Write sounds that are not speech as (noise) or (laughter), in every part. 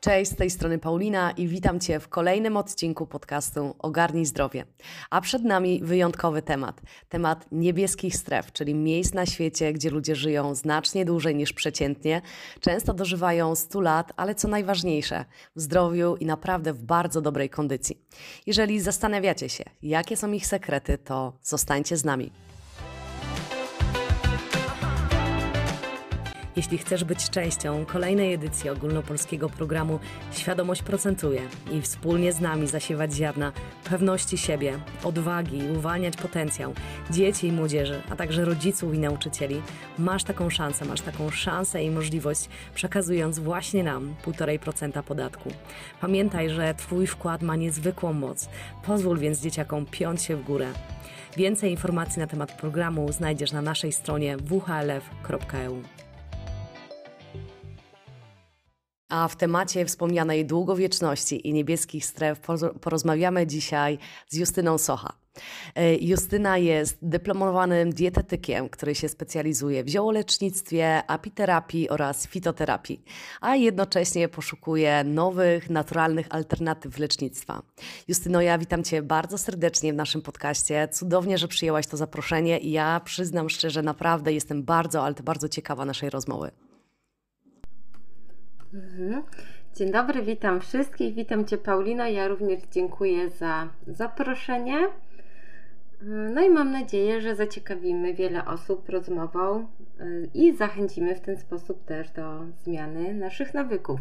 Cześć, z tej strony Paulina i witam Cię w kolejnym odcinku podcastu Ogarnij Zdrowie. A przed nami wyjątkowy temat. Temat niebieskich stref, czyli miejsc na świecie, gdzie ludzie żyją znacznie dłużej niż przeciętnie, często dożywają 100 lat, ale co najważniejsze, w zdrowiu i naprawdę w bardzo dobrej kondycji. Jeżeli zastanawiacie się, jakie są ich sekrety, to zostańcie z nami. Jeśli chcesz być częścią kolejnej edycji ogólnopolskiego programu Świadomość procentuje i wspólnie z nami zasiewać ziarna pewności siebie, odwagi, uwalniać potencjał dzieci i młodzieży, a także rodziców i nauczycieli, masz taką szansę, masz taką szansę i możliwość przekazując właśnie nam 1,5% podatku. Pamiętaj, że Twój wkład ma niezwykłą moc. Pozwól więc dzieciakom piąć się w górę. Więcej informacji na temat programu znajdziesz na naszej stronie whlf.eu. A w temacie wspomnianej długowieczności i niebieskich stref porozmawiamy dzisiaj z Justyną Socha. E, Justyna jest dyplomowanym dietetykiem, który się specjalizuje w ziołolecznictwie, apiterapii oraz fitoterapii, a jednocześnie poszukuje nowych, naturalnych alternatyw lecznictwa. Justyno, ja witam Cię bardzo serdecznie w naszym podcaście. Cudownie, że przyjęłaś to zaproszenie i ja przyznam szczerze, naprawdę jestem bardzo, ale bardzo ciekawa naszej rozmowy. Mhm. Dzień dobry, witam wszystkich. Witam Cię, Paulina. Ja również dziękuję za zaproszenie. No i mam nadzieję, że zaciekawimy wiele osób rozmową y, i zachęcimy w ten sposób też do zmiany naszych nawyków.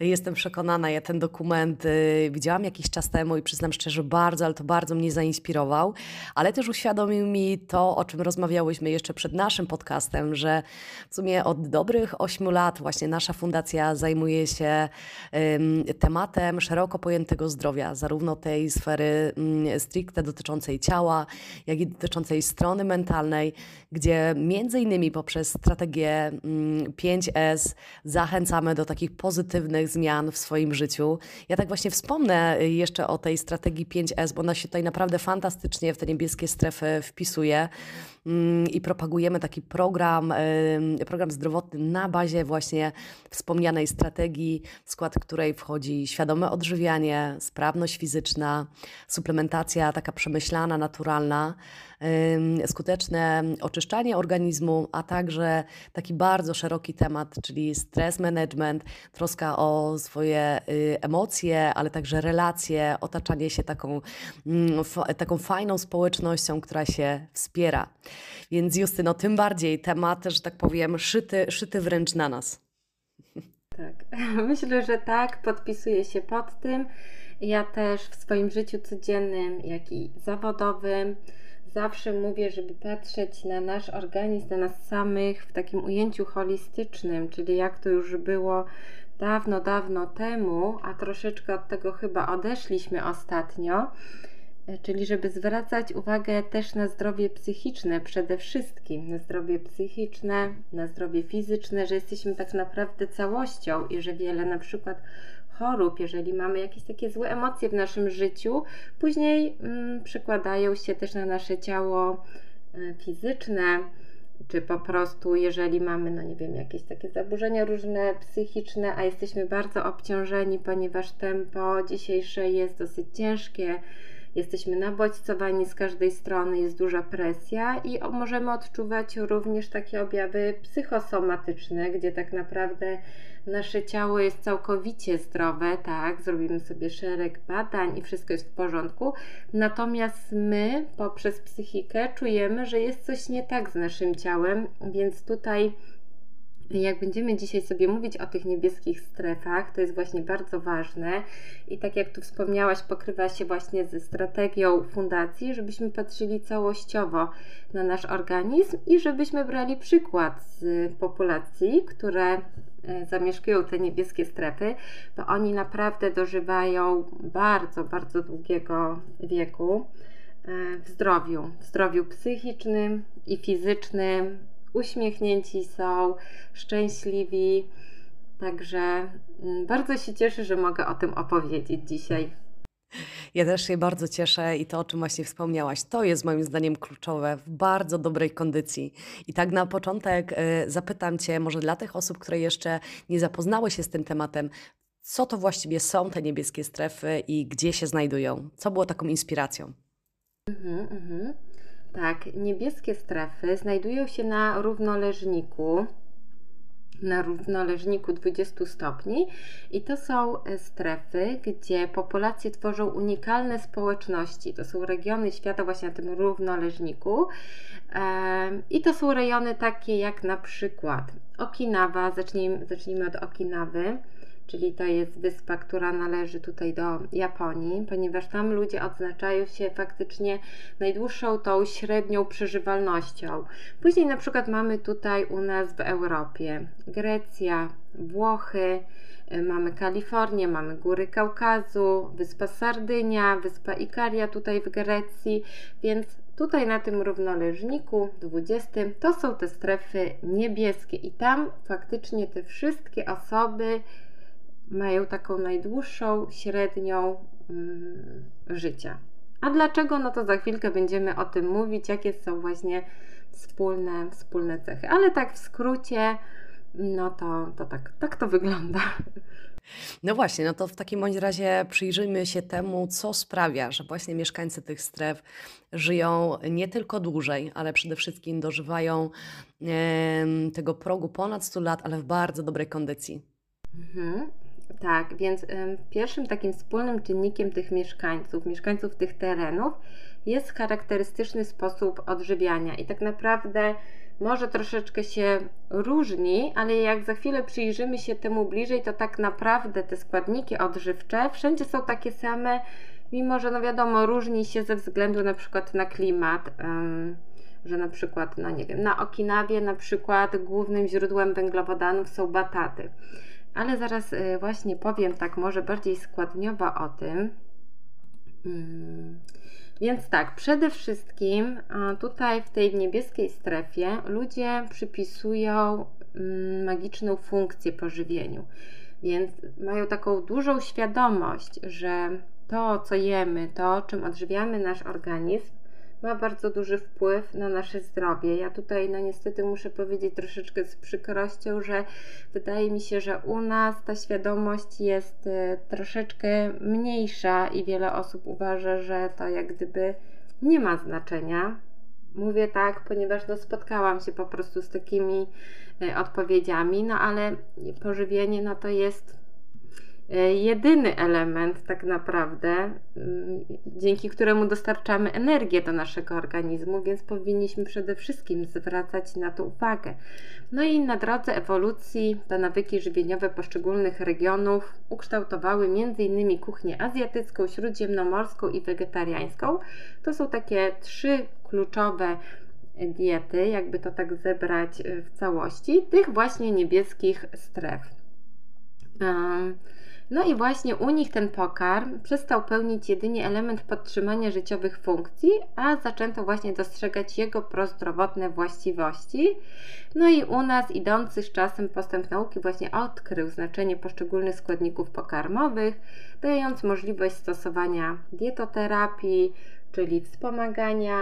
Jestem przekonana, ja ten dokument y, widziałam jakiś czas temu i przyznam szczerze, bardzo, ale to bardzo mnie zainspirował, ale też uświadomił mi to, o czym rozmawiałyśmy jeszcze przed naszym podcastem, że w sumie od dobrych ośmiu lat właśnie nasza fundacja zajmuje się tematem szeroko pojętego zdrowia, zarówno tej sfery mm, stricte dotyczącej ciała, jak i dotyczącej strony mentalnej, gdzie między innymi poprzez strategię 5S mm, zachęcamy do takich pozytywnych zmian w swoim życiu. Ja tak właśnie wspomnę jeszcze o tej strategii 5S, bo ona się tutaj naprawdę fantastycznie w te niebieskie strefy wpisuje. Mm, i propagujemy taki program, program zdrowotny na bazie właśnie wspomnianej strategii, w skład której wchodzi świadome odżywianie, sprawność fizyczna, suplementacja taka przemyślana, naturalna, skuteczne oczyszczanie organizmu, a także taki bardzo szeroki temat, czyli stres management, troska o swoje y, emocje, ale także relacje, otaczanie się taką, mm, taką fajną społecznością, która się wspiera. Więc Justyno, tym bardziej temat, że tak powiem, szyty, szyty wręcz na nas. Tak, (laughs) myślę, że tak, podpisuję się pod tym. Ja też w swoim życiu codziennym, jak i zawodowym, zawsze mówię, żeby patrzeć na nasz organizm, na nas samych w takim ujęciu holistycznym, czyli jak to już było dawno, dawno temu, a troszeczkę od tego chyba odeszliśmy ostatnio czyli żeby zwracać uwagę też na zdrowie psychiczne przede wszystkim, na zdrowie psychiczne, na zdrowie fizyczne, że jesteśmy tak naprawdę całością i że wiele na przykład chorób, jeżeli mamy jakieś takie złe emocje w naszym życiu, później mm, przekładają się też na nasze ciało y, fizyczne, czy po prostu jeżeli mamy, no nie wiem, jakieś takie zaburzenia różne psychiczne, a jesteśmy bardzo obciążeni, ponieważ tempo dzisiejsze jest dosyć ciężkie, jesteśmy nabodźcowani z każdej strony, jest duża presja i możemy odczuwać również takie objawy psychosomatyczne, gdzie tak naprawdę nasze ciało jest całkowicie zdrowe, tak, zrobimy sobie szereg badań i wszystko jest w porządku, natomiast my poprzez psychikę czujemy, że jest coś nie tak z naszym ciałem, więc tutaj jak będziemy dzisiaj sobie mówić o tych niebieskich strefach, to jest właśnie bardzo ważne. I tak jak tu wspomniałaś, pokrywa się właśnie ze strategią fundacji, żebyśmy patrzyli całościowo na nasz organizm i żebyśmy brali przykład z populacji, które e, zamieszkują te niebieskie strefy, bo oni naprawdę dożywają bardzo, bardzo długiego wieku e, w zdrowiu, w zdrowiu psychicznym i fizycznym, uśmiechnięci są, szczęśliwi. Także mm, bardzo się cieszę, że mogę o tym opowiedzieć dzisiaj. Ja też się bardzo cieszę i to, o czym właśnie wspomniałaś, to jest moim zdaniem kluczowe w bardzo dobrej kondycji. I tak na początek y, zapytam Cię, może dla tych osób, które jeszcze nie zapoznały się z tym tematem, co to właściwie są te niebieskie strefy i gdzie się znajdują? Co było taką inspiracją? Mhm, mhm. Tak, niebieskie strefy znajdują się na równoleżniku na równoleżniku 20 stopni i to są e, strefy, gdzie populacje tworzą unikalne społeczności. To są regiony świata właśnie na tym równoleżniku i to są rejony takie jak na przykład Okinawa, zacznijmy, zacznijmy od Okinawy czyli to jest wyspa, która należy tutaj do Japonii, ponieważ tam ludzie odznaczają się faktycznie najdłuższą tą średnią przeżywalnością. Później na przykład mamy tutaj u nas w Europie Grecja, Włochy, y, mamy Kalifornię, mamy góry Kaukazu, wyspa Sardynia, wyspa Ikaria tutaj w Grecji, więc tutaj na tym równoleżniku 20 to są te strefy niebieskie i tam faktycznie te wszystkie osoby mają taką najdłuższą średnią mm, życia. A dlaczego? No to za chwilkę będziemy o tym mówić, jakie są właśnie wspólne, wspólne cechy. Ale tak w skrócie, no to, to tak, tak to wygląda. No właśnie, no to w takim bądź razie przyjrzyjmy się temu, co sprawia, że właśnie mieszkańcy tych stref żyją nie tylko dłużej, ale przede wszystkim dożywają e, tego progu ponad 100 lat, ale w bardzo dobrej kondycji. Mhm. Tak, więc pierwszym takim wspólnym czynnikiem tych mieszkańców, mieszkańców tych terenów jest charakterystyczny sposób odżywiania i tak naprawdę może troszeczkę się różni, ale jak za chwilę przyjrzymy się temu bliżej, to tak naprawdę te składniki odżywcze wszędzie są takie same, mimo że no wiadomo, różni się ze względu na przykład na klimat. Że na przykład, no nie wiem, na Okinawie na przykład głównym źródłem węglowodanów są bataty ale zaraz y, właśnie powiem tak może bardziej składniowo o tym. Mm, więc tak, przede wszystkim tutaj w tej niebieskiej strefie ludzie przypisują mm, magiczną funkcję pożywieniu. Więc mają taką dużą świadomość, że to, co jemy, to, czym odżywiamy nasz organizm, ma bardzo duży wpływ na nasze zdrowie. Ja tutaj, no niestety, muszę powiedzieć troszeczkę z przykrością, że wydaje mi się, że u nas ta świadomość jest e, troszeczkę mniejsza i wiele osób uważa, że to jak gdyby nie ma znaczenia. Mówię tak, ponieważ no, spotkałam się po prostu z takimi e, odpowiedziami, no ale pożywienie no to jest jedyny element, tak naprawdę, mm, dzięki któremu dostarczamy energię do naszego organizmu, więc powinniśmy przede wszystkim zwracać na to uwagę. No i na drodze ewolucji te nawyki żywieniowe poszczególnych regionów ukształtowały m.in. kuchnię azjatycką, śródziemnomorską i wegetariańską. To są takie trzy kluczowe diety, jakby to tak zebrać e, w całości, tych właśnie niebieskich stref. Um, no i właśnie u nich ten pokarm przestał pełnić jedynie element podtrzymania życiowych funkcji, a zaczęto właśnie dostrzegać jego prozdrowotne właściwości. No i u nas idący z czasem postęp nauki właśnie odkrył znaczenie poszczególnych składników pokarmowych, dając możliwość stosowania dietoterapii, czyli wspomagania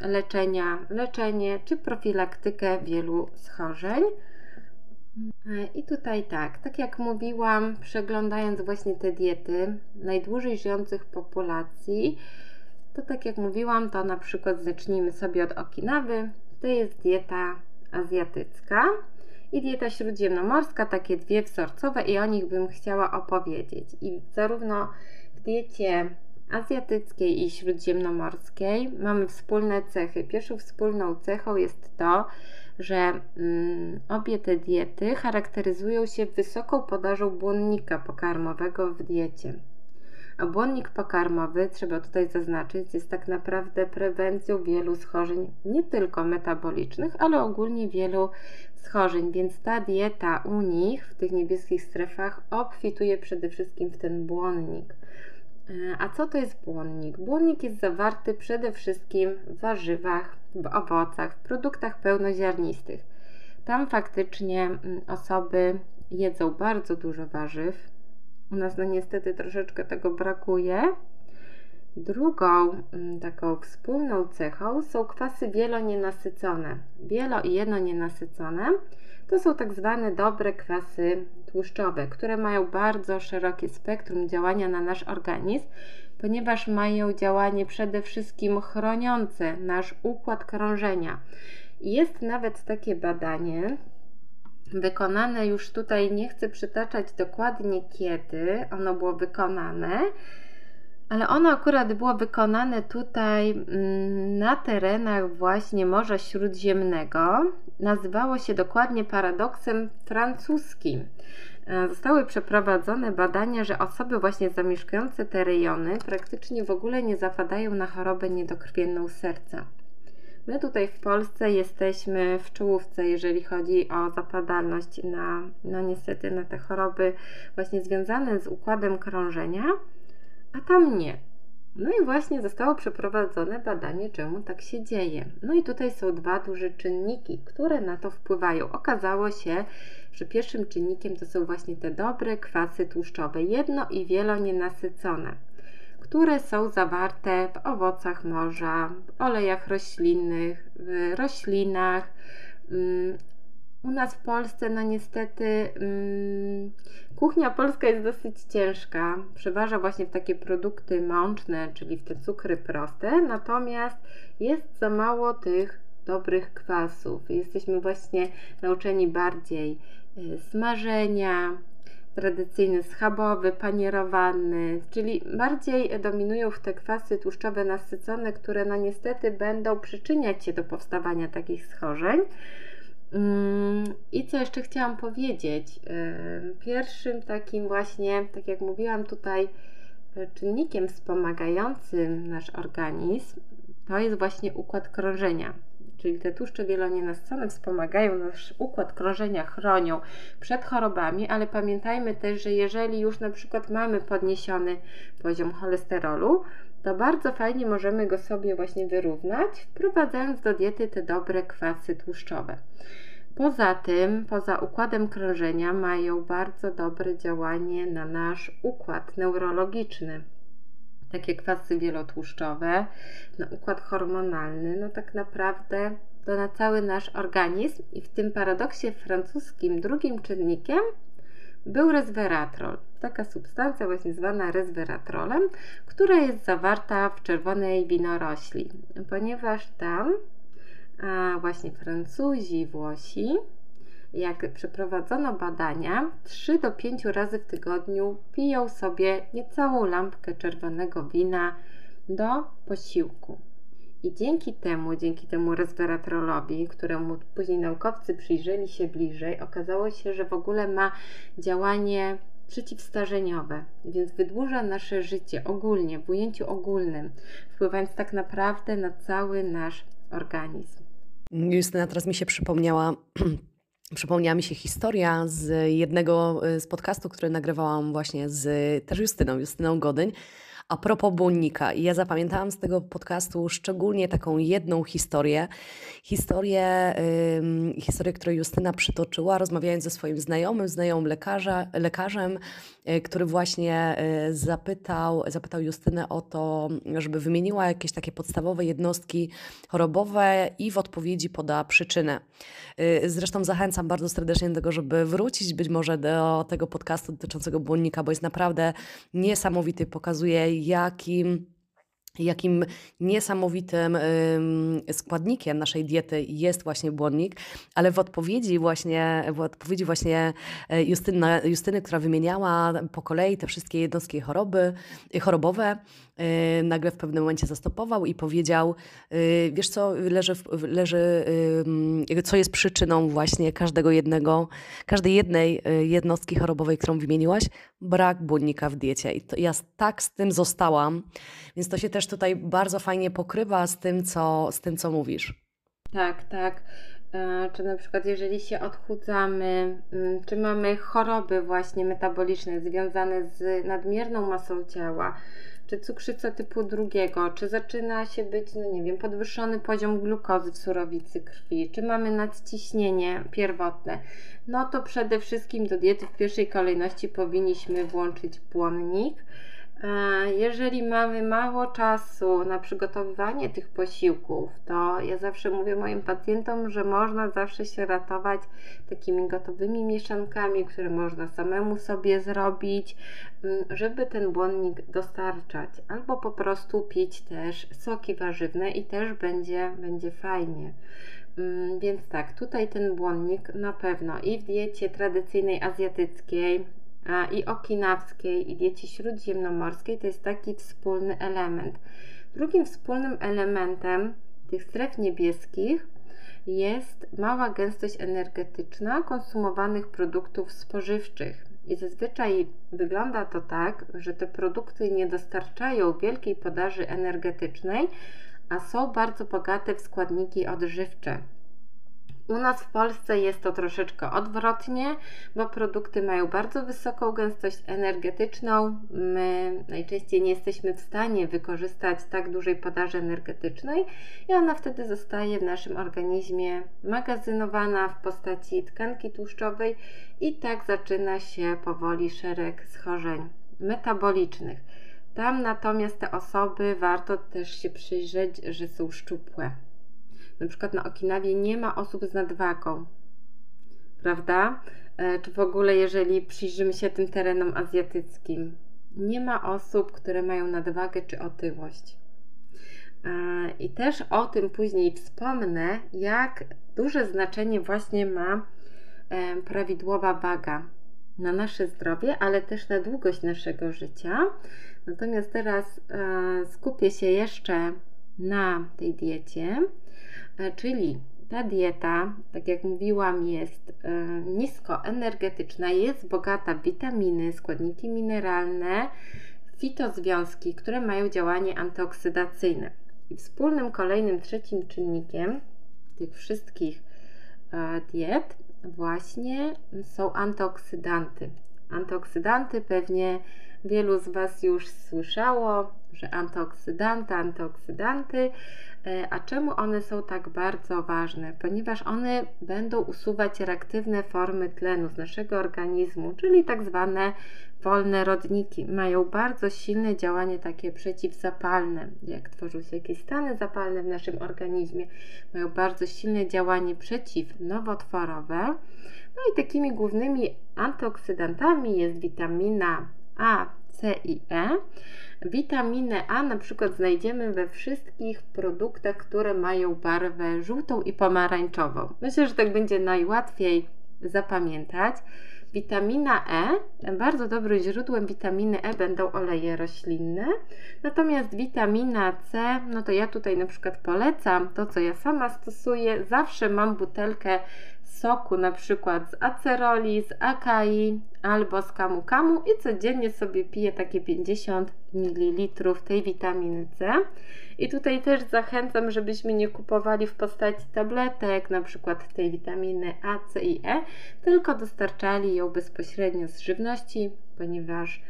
e, leczenia, leczenie czy profilaktykę wielu schorzeń. I tutaj tak, tak jak mówiłam, przeglądając właśnie te diety najdłużej żyjących populacji, to tak jak mówiłam, to na przykład zacznijmy sobie od Okinawy. To jest dieta azjatycka i dieta śródziemnomorska, takie dwie wzorcowe i o nich bym chciała opowiedzieć. I zarówno w diecie azjatyckiej i śródziemnomorskiej mamy wspólne cechy. Pierwszą wspólną cechą jest to, że mm, obie te diety charakteryzują się wysoką podażą błonnika pokarmowego w diecie. A błonnik pokarmowy, trzeba tutaj zaznaczyć, jest tak naprawdę prewencją wielu schorzeń, nie tylko metabolicznych, ale ogólnie wielu schorzeń, więc ta dieta u nich w tych niebieskich strefach obfituje przede wszystkim w ten błonnik. E, a co to jest błonnik? Błonnik jest zawarty przede wszystkim w warzywach, w owocach, w produktach pełnoziarnistych. Tam faktycznie mm, osoby jedzą bardzo dużo warzyw, U nas no niestety troszeczkę tego brakuje. Drugą mm, taką wspólną cechą są kwasy wielonienasycone. Wielo i jednonienasycone to są tak zwane dobre kwasy tłuszczowe, które mają bardzo szerokie spektrum działania na nasz organizm, ponieważ mają działanie przede wszystkim chroniące nasz układ krążenia. Jest nawet takie badanie, wykonane już tutaj, nie chcę przytaczać dokładnie kiedy ono było wykonane, ale ono akurat było wykonane tutaj mm, na terenach właśnie Morza Śródziemnego. Nazywało się dokładnie paradoksem francuskim. E, zostały przeprowadzone badania, że osoby właśnie zamieszkujące te rejony praktycznie w ogóle nie zapadają na chorobę niedokrwienną serca. My tutaj w Polsce jesteśmy w czołówce, jeżeli chodzi o zapadalność na, no niestety na te choroby właśnie związane z układem krążenia a tam nie. No i właśnie zostało przeprowadzone badanie, czemu tak się dzieje. No i tutaj są dwa duże czynniki, które na to wpływają. Okazało się, że pierwszym czynnikiem to są właśnie te dobre kwasy tłuszczowe, jedno i wielonienasycone, które są zawarte w owocach morza, w olejach roślinnych, w roślinach, mm, u nas w Polsce, no niestety, mm, kuchnia polska jest dosyć ciężka. Przeważa właśnie w takie produkty mączne, czyli w te cukry proste, natomiast jest za mało tych dobrych kwasów. Jesteśmy właśnie nauczeni bardziej y, smażenia, tradycyjny schabowy, panierowany, czyli bardziej dominują w te kwasy tłuszczowe nasycone, które no niestety będą przyczyniać się do powstawania takich schorzeń. Mm, I co jeszcze chciałam powiedzieć? Pierwszym takim właśnie, tak jak mówiłam tutaj, e, czynnikiem wspomagającym nasz organizm to jest właśnie układ krążenia. Czyli te tłuszcze wielonienasycone wspomagają nasz układ krążenia, chronią przed chorobami, ale pamiętajmy też, że jeżeli już na przykład mamy podniesiony poziom cholesterolu, to bardzo fajnie możemy go sobie właśnie wyrównać, wprowadzając do diety te dobre kwasy tłuszczowe. Poza tym, poza układem krążenia, mają bardzo dobre działanie na nasz układ neurologiczny. Takie kwasy wielotłuszczowe, na układ hormonalny, no tak naprawdę to na cały nasz organizm i w tym paradoksie francuskim drugim czynnikiem był resveratrol. Taka substancja właśnie zwana resveratrolem, która jest zawarta w czerwonej winorośli, ponieważ tam a właśnie Francuzi Włosi, jak przeprowadzono badania, 3 do 5 razy w tygodniu piją sobie niecałą lampkę czerwonego wina do posiłku. I dzięki temu, dzięki temu resveratrolowi, któremu później naukowcy przyjrzeli się bliżej, okazało się, że w ogóle ma działanie przeciwstarzeniowe, więc wydłuża nasze życie ogólnie, w ujęciu ogólnym, wpływając tak naprawdę na cały nasz organizm. Justyna, teraz mi się przypomniała (clears throat) Przypomniała mi się historia z jednego y, z podcastów, który nagrywałam właśnie z też Justyną, Justyną Godyń, a propos błonnika. Ja zapamiętałam z tego podcastu szczególnie taką jedną historię. Historię, historię którą Justyna przytoczyła, rozmawiając ze swoim znajomym, znajomym lekarza, lekarzem, yy, który właśnie yy, zapytał, zapytał Justynę o to, żeby wymieniła jakieś takie podstawowe jednostki chorobowe i w odpowiedzi poda przyczynę. Y, zresztą zachęcam bardzo serdecznie do tego, żeby wrócić być może do tego podcastu dotyczącego błonnika, bo jest naprawdę niesamowity, pokazuje jakim jakim niesamowitym składnikiem naszej diety jest właśnie błonnik, ale w odpowiedzi właśnie, w odpowiedzi właśnie e, Justyna, Justyny, która wymieniała po kolei te wszystkie jednostki choroby, chorobowe, nagle w pewnym momencie zastopował i powiedział, e, wiesz co, leży, leży co jest przyczyną właśnie każdego jednego, każdej jednej jednostki chorobowej, którą wymieniłaś? Brak błonnika w diecie. I to ja tak z tym zostałam, więc to się też tutaj bardzo fajnie pokrywa z tym, co, z tym, co mówisz. Tak, tak. E, czy na przykład jeżeli się odchudzamy, mm, czy mamy choroby właśnie metaboliczne związane z nadmierną masą ciała, czy cukrzyca typu drugiego, czy zaczyna się być, no nie wiem, podwyższony poziom glukozy w surowicy krwi, czy mamy nadciśnienie pierwotne, no to przede wszystkim do diety w pierwszej kolejności powinniśmy włączyć błonnik jeżeli mamy mało czasu na przygotowywanie tych posiłków, to ja zawsze mówię moim pacjentom, że można zawsze się ratować takimi gotowymi mieszankami, które można samemu sobie zrobić, mm, żeby ten błonnik dostarczać, albo po prostu pić też soki warzywne i też będzie, będzie fajnie. Mm, więc tak, tutaj ten błonnik na pewno i w diecie tradycyjnej azjatyckiej, i okinawskiej i diecie śródziemnomorskiej to jest taki wspólny element. Drugim wspólnym elementem tych stref niebieskich jest mała gęstość energetyczna konsumowanych produktów spożywczych. I zazwyczaj wygląda to tak, że te produkty nie dostarczają wielkiej podaży energetycznej, a są bardzo bogate w składniki odżywcze. U nas w Polsce jest to troszeczkę odwrotnie, bo produkty mają bardzo wysoką gęstość energetyczną. My najczęściej nie jesteśmy w stanie wykorzystać tak dużej podaży energetycznej i ona wtedy zostaje w naszym organizmie magazynowana w postaci tkanki tłuszczowej i tak zaczyna się powoli szereg schorzeń metabolicznych. Tam natomiast te osoby warto też się przyjrzeć, że są szczupłe na przykład na Okinawie nie ma osób z nadwagą, prawda? E, czy w ogóle, jeżeli przyjrzymy się tym terenom azjatyckim, nie ma osób, które mają nadwagę czy otyłość. E, I też o tym później wspomnę, jak duże znaczenie właśnie ma e, prawidłowa waga na nasze zdrowie, ale też na długość naszego życia. Natomiast teraz skupię się jeszcze na tej diecie. E, czyli ta dieta, tak jak mówiłam, jest e, niskoenergetyczna, jest bogata w witaminy, składniki mineralne, fitozwiązki, które mają działanie antyoksydacyjne. I wspólnym kolejnym trzecim czynnikiem tych wszystkich e, diet właśnie są antyoksydanty. Antyoksydanty pewnie wielu z Was już słyszało, że antyoksydanty, antyoksydanty a czemu one są tak bardzo ważne? Ponieważ one będą usuwać reaktywne formy tlenu z naszego organizmu, czyli tak zwane wolne rodniki. Mają bardzo silne działanie takie przeciwzapalne. Jak tworzą się jakieś stany zapalne w naszym organizmie, mają bardzo silne działanie przeciwnowotworowe. No i takimi głównymi antyoksydantami jest witamina A, C i E. Witaminę A na przykład znajdziemy we wszystkich produktach, które mają barwę żółtą i pomarańczową. Myślę, że tak będzie najłatwiej zapamiętać. Witamina E, bardzo dobrym źródłem witaminy E będą oleje roślinne, natomiast witamina C, no to ja tutaj na przykład polecam to, co ja sama stosuję. Zawsze mam butelkę soku na przykład z aceroli, z akai albo z kamu kamu i codziennie sobie piję takie 50 ml tej witaminy C. I tutaj też zachęcam, żebyśmy nie kupowali w postaci tabletek, na przykład tej witaminy A, C i E, tylko dostarczali ją bezpośrednio z żywności, ponieważ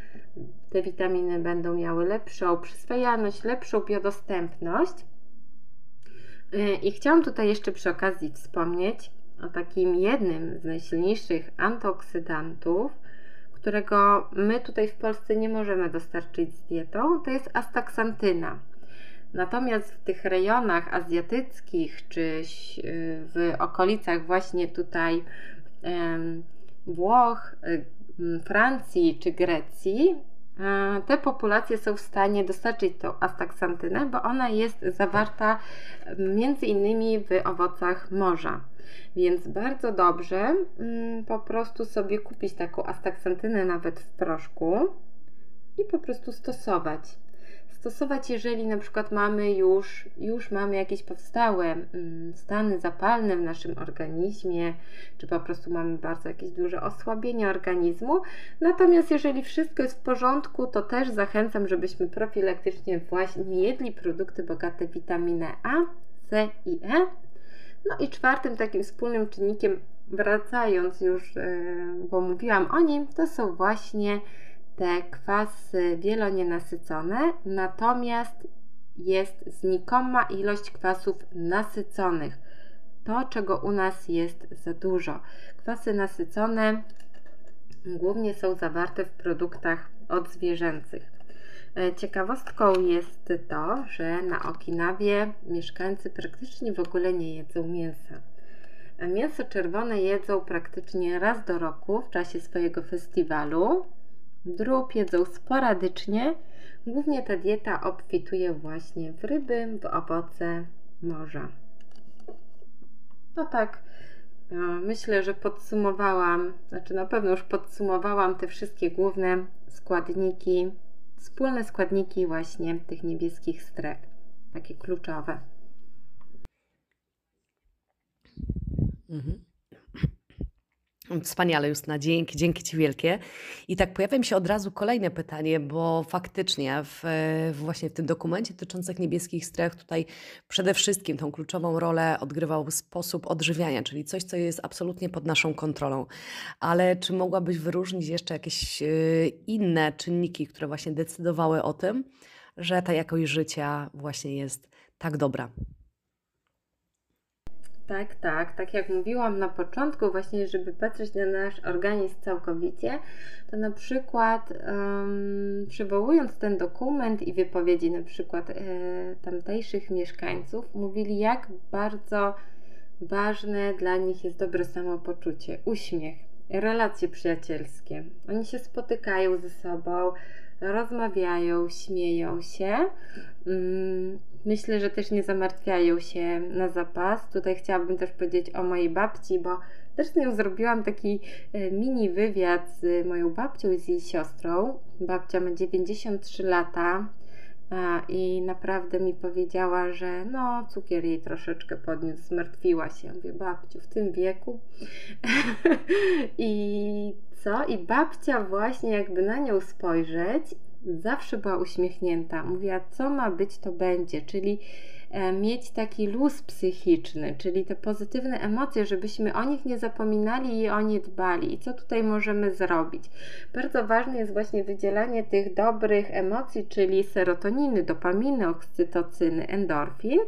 te witaminy będą miały lepszą przyswajalność, lepszą biodostępność. I chciałam tutaj jeszcze przy okazji wspomnieć o takim jednym z najsilniejszych antyoksydantów, którego my tutaj w Polsce nie możemy dostarczyć z dietą, to jest astaksantyna. Natomiast w tych rejonach azjatyckich, czy w okolicach właśnie tutaj Włoch, Francji czy Grecji, te populacje są w stanie dostarczyć tą astaksantynę, bo ona jest zawarta między innymi w owocach morza. Więc bardzo dobrze mm, po prostu sobie kupić taką astaksantynę nawet w proszku i po prostu stosować stosować, jeżeli na przykład mamy już, już mamy jakieś powstałe mm, stany zapalne w naszym organizmie, czy po prostu mamy bardzo jakieś duże osłabienie organizmu. Natomiast jeżeli wszystko jest w porządku, to też zachęcam, żebyśmy profilaktycznie właśnie jedli produkty bogate w witaminę A, C i E. No i czwartym takim wspólnym czynnikiem, wracając już, e, bo mówiłam o nim, to są właśnie te kwasy wielonienasycone, natomiast jest znikoma ilość kwasów nasyconych. To, czego u nas jest za dużo. Kwasy nasycone głównie są zawarte w produktach odzwierzęcych. E, ciekawostką jest to, że na Okinawie mieszkańcy praktycznie w ogóle nie jedzą mięsa. E, mięso czerwone jedzą praktycznie raz do roku w czasie swojego festiwalu. Drób jedzą sporadycznie. Głównie ta dieta obfituje właśnie w ryby, w owoce morza. No tak, e, myślę, że podsumowałam, znaczy na pewno już podsumowałam te wszystkie główne składniki wspólne składniki właśnie tych niebieskich stref, takie kluczowe. Mhm. Wspaniale, Justyna, dzięki, dzięki Ci wielkie. I tak pojawia mi się od razu kolejne pytanie, bo faktycznie w, właśnie w tym dokumencie dotyczącym niebieskich stref tutaj przede wszystkim tą kluczową rolę odgrywał sposób odżywiania, czyli coś, co jest absolutnie pod naszą kontrolą. Ale czy mogłabyś wyróżnić jeszcze jakieś e, inne czynniki, które właśnie decydowały o tym, że ta jakość życia właśnie jest tak dobra? Tak, tak. Tak jak mówiłam na początku, właśnie, żeby patrzeć na nasz organizm całkowicie, to na przykład um, przywołując ten dokument i wypowiedzi na przykład e, tamtejszych mieszkańców, mówili, jak bardzo ważne dla nich jest dobre samopoczucie, uśmiech, relacje przyjacielskie. Oni się spotykają ze sobą, rozmawiają, śmieją się. Um, Myślę, że też nie zamartwiają się na zapas. Tutaj chciałabym też powiedzieć o mojej babci, bo też z nią zrobiłam taki e, mini wywiad z moją babcią i z jej siostrą. Babcia ma 93 lata i naprawdę mi powiedziała, że no, cukier jej troszeczkę podniósł, zmartwiła się. Mówię, babciu, w tym wieku. (laughs) I co? I babcia właśnie jakby na nią spojrzeć zawsze była uśmiechnięta. Mówiła, co ma być, to będzie, czyli e, mieć taki luz psychiczny, czyli te pozytywne emocje, żebyśmy o nich nie zapominali i o nie dbali. I co tutaj możemy zrobić? Bardzo ważne jest właśnie wydzielanie tych dobrych emocji, czyli serotoniny, dopaminy, oksytocyny, endorfin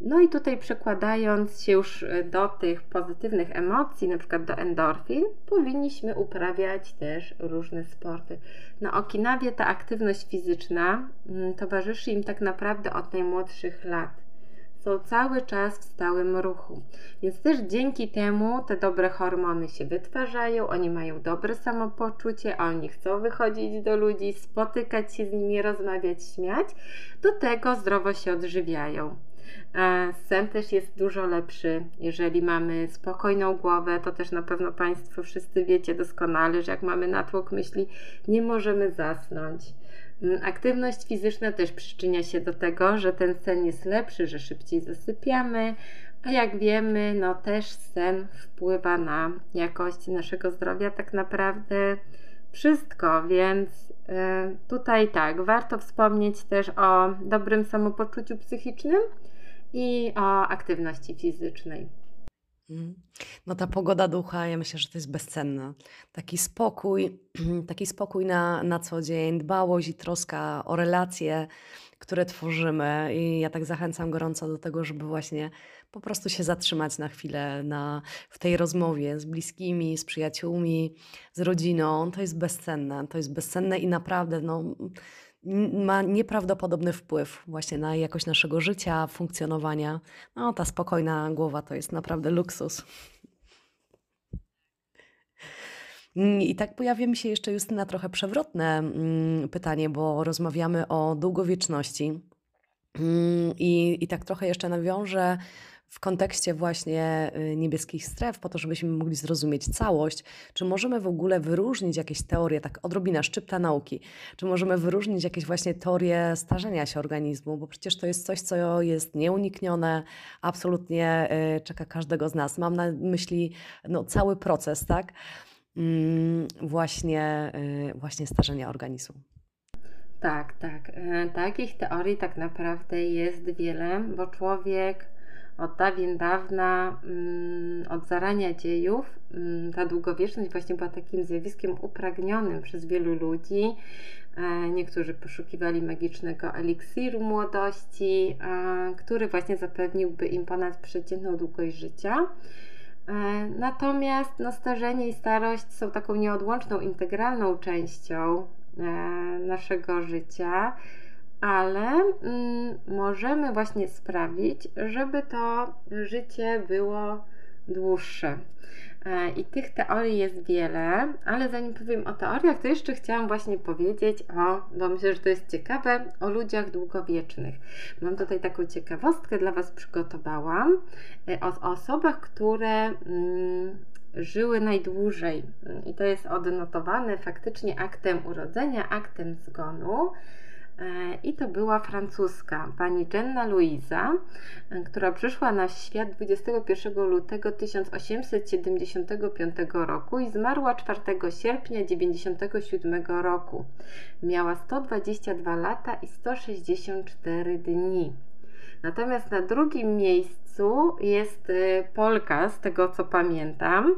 no i tutaj przekładając się już do tych pozytywnych emocji, na przykład do endorfin, powinniśmy uprawiać też różne sporty. Na Okinawie ta aktywność fizyczna mm, towarzyszy im tak naprawdę od najmłodszych lat są cały czas w stałym ruchu. Więc też dzięki temu te dobre hormony się wytwarzają, oni mają dobre samopoczucie, oni chcą wychodzić do ludzi, spotykać się z nimi, rozmawiać, śmiać. Do tego zdrowo się odżywiają. Sen też jest dużo lepszy, jeżeli mamy spokojną głowę, to też na pewno Państwo wszyscy wiecie doskonale, że jak mamy natłok myśli, nie możemy zasnąć. Aktywność fizyczna też przyczynia się do tego, że ten sen jest lepszy, że szybciej zasypiamy, a jak wiemy, no też sen wpływa na jakość naszego zdrowia tak naprawdę wszystko, więc y, tutaj tak, warto wspomnieć też o dobrym samopoczuciu psychicznym i o aktywności fizycznej. Mhm. No ta pogoda ducha, ja myślę, że to jest bezcenna. Taki spokój, (clears throat) taki spokój na, na co dzień, dbałość i troska o relacje, które tworzymy. I ja tak zachęcam gorąco do tego, żeby właśnie po prostu się zatrzymać na chwilę na, w tej rozmowie z bliskimi, z przyjaciółmi, z rodziną. To jest bezcenne. To jest bezcenne i naprawdę no, ma nieprawdopodobny wpływ właśnie na jakość naszego życia, funkcjonowania. No, ta spokojna głowa to jest naprawdę luksus. I tak pojawia mi się jeszcze, Justyna, trochę przewrotne mm, pytanie, bo rozmawiamy o długowieczności. Mm, I, I tak trochę jeszcze nawiążę w kontekście właśnie y, niebieskich stref, po to, żebyśmy mogli zrozumieć całość, czy możemy w ogóle wyróżnić jakieś teorie, tak odrobina szczypta nauki, czy możemy wyróżnić jakieś właśnie teorie starzenia się organizmu, bo przecież to jest coś, co jest nieuniknione, absolutnie y, czeka każdego z nas. Mam na myśli no, cały proces, tak? Mm, właśnie, y, właśnie starzenia organizmu. Tak, tak. Takich teorii tak naprawdę jest wiele, bo człowiek od dawien dawna, mm, od zarania dziejów, mm, ta długowieczność właśnie była takim zjawiskiem upragnionym przez wielu ludzi. E, niektórzy poszukiwali magicznego eliksiru młodości, e, który właśnie zapewniłby im ponadprzeciętną długość życia. E, natomiast no, starzenie i starość są taką nieodłączną, integralną częścią naszego życia ale mm, możemy właśnie sprawić, żeby to życie było dłuższe. E, I tych teorii jest wiele, ale zanim powiem o teoriach, to jeszcze chciałam właśnie powiedzieć o, bo myślę, że to jest ciekawe, o ludziach długowiecznych. Mam tutaj taką ciekawostkę dla Was przygotowałam e, o osobach, które mm, żyły najdłużej. I to jest odnotowane faktycznie aktem urodzenia, aktem zgonu. I to była francuska pani Jenna Louisa, e, która przyszła na świat 21 lutego 1875 roku i zmarła 4 sierpnia 1997 roku. Miała 122 lata i 164 dni. Natomiast na drugim miejscu jest e, Polka, z tego co pamiętam.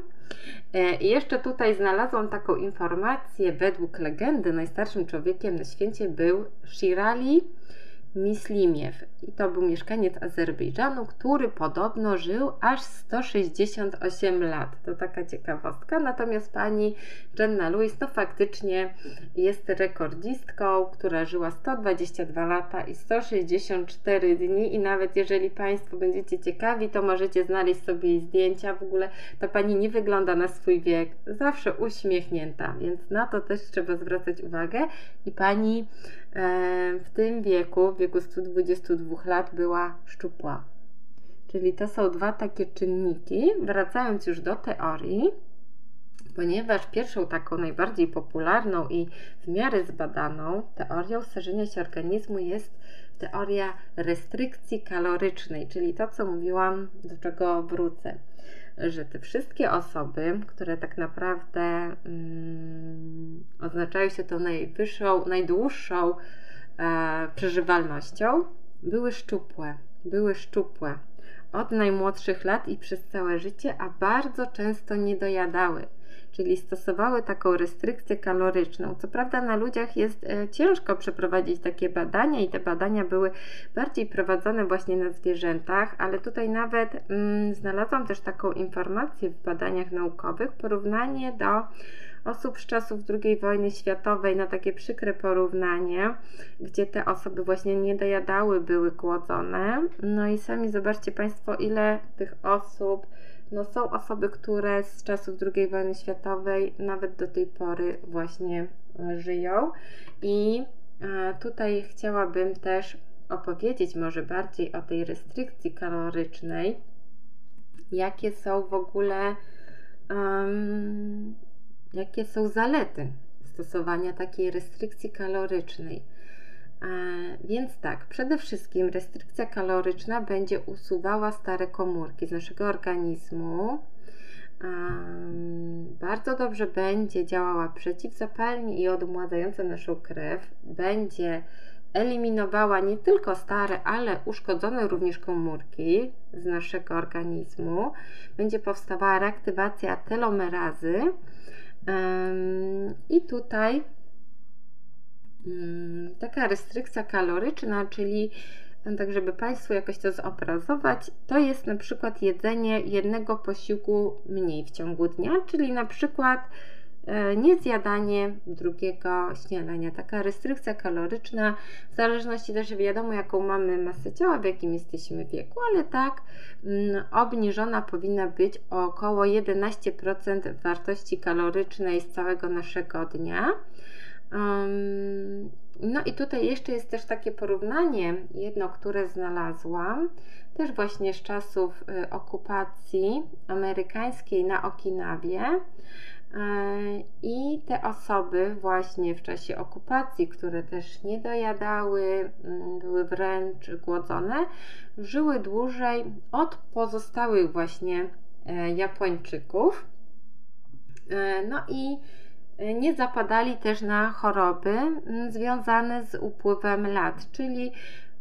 E, I jeszcze tutaj znalazłam taką informację, według legendy najstarszym człowiekiem na świecie był Shirali Mislimiew. I to był mieszkaniec Azerbejdżanu, który podobno żył aż 168 lat. To taka ciekawostka. Natomiast pani Jenna Lewis to faktycznie jest rekordzistką, która żyła 122 lata i 164 dni. I nawet jeżeli Państwo będziecie ciekawi, to możecie znaleźć sobie jej zdjęcia. W ogóle ta pani nie wygląda na swój wiek, zawsze uśmiechnięta, więc na to też trzeba zwracać uwagę. I pani w tym wieku, w wieku 122 lat, była szczupła. Czyli to są dwa takie czynniki. Wracając już do teorii, ponieważ pierwszą taką najbardziej popularną i w miarę zbadaną teorią starzenia się organizmu jest teoria restrykcji kalorycznej, czyli to, co mówiłam, do czego wrócę że te wszystkie osoby, które tak naprawdę mm, oznaczają się tą najwyższą, najdłuższą e, przeżywalnością, były szczupłe. Były szczupłe od najmłodszych lat i przez całe życie, a bardzo często nie dojadały czyli stosowały taką restrykcję kaloryczną. Co prawda na ludziach jest e, ciężko przeprowadzić takie badania i te badania były bardziej prowadzone właśnie na zwierzętach, ale tutaj nawet mm, znalazłam też taką informację w badaniach naukowych, porównanie do osób z czasów II wojny światowej, na takie przykre porównanie, gdzie te osoby właśnie nie dojadały, były głodzone. No i sami zobaczcie Państwo, ile tych osób no są osoby, które z czasów II wojny światowej nawet do tej pory właśnie e, żyją. I e, tutaj chciałabym też opowiedzieć może bardziej o tej restrykcji kalorycznej, jakie są w ogóle, um, jakie są zalety stosowania takiej restrykcji kalorycznej. Więc tak, przede wszystkim restrykcja kaloryczna będzie usuwała stare komórki z naszego organizmu. Bardzo dobrze będzie działała przeciwzapalnie i odmładzająca naszą krew. Będzie eliminowała nie tylko stare, ale uszkodzone również komórki z naszego organizmu. Będzie powstawała reaktywacja telomerazy. I tutaj taka restrykcja kaloryczna, czyli tak żeby Państwu jakoś to zobrazować, to jest na przykład jedzenie jednego posiłku mniej w ciągu dnia, czyli na przykład e, niezjadanie drugiego śniadania. Taka restrykcja kaloryczna, w zależności też wiadomo, jaką mamy masę ciała, w jakim jesteśmy wieku, ale tak mm, obniżona powinna być o około 11% wartości kalorycznej z całego naszego dnia. No i tutaj jeszcze jest też takie porównanie, jedno, które znalazłam, też właśnie z czasów y, okupacji amerykańskiej na Okinawie. E, I te osoby właśnie w czasie okupacji, które też nie dojadały, mm, były wręcz głodzone, żyły dłużej od pozostałych właśnie e, Japończyków. E, no i nie zapadali też na choroby mm, związane z upływem lat, czyli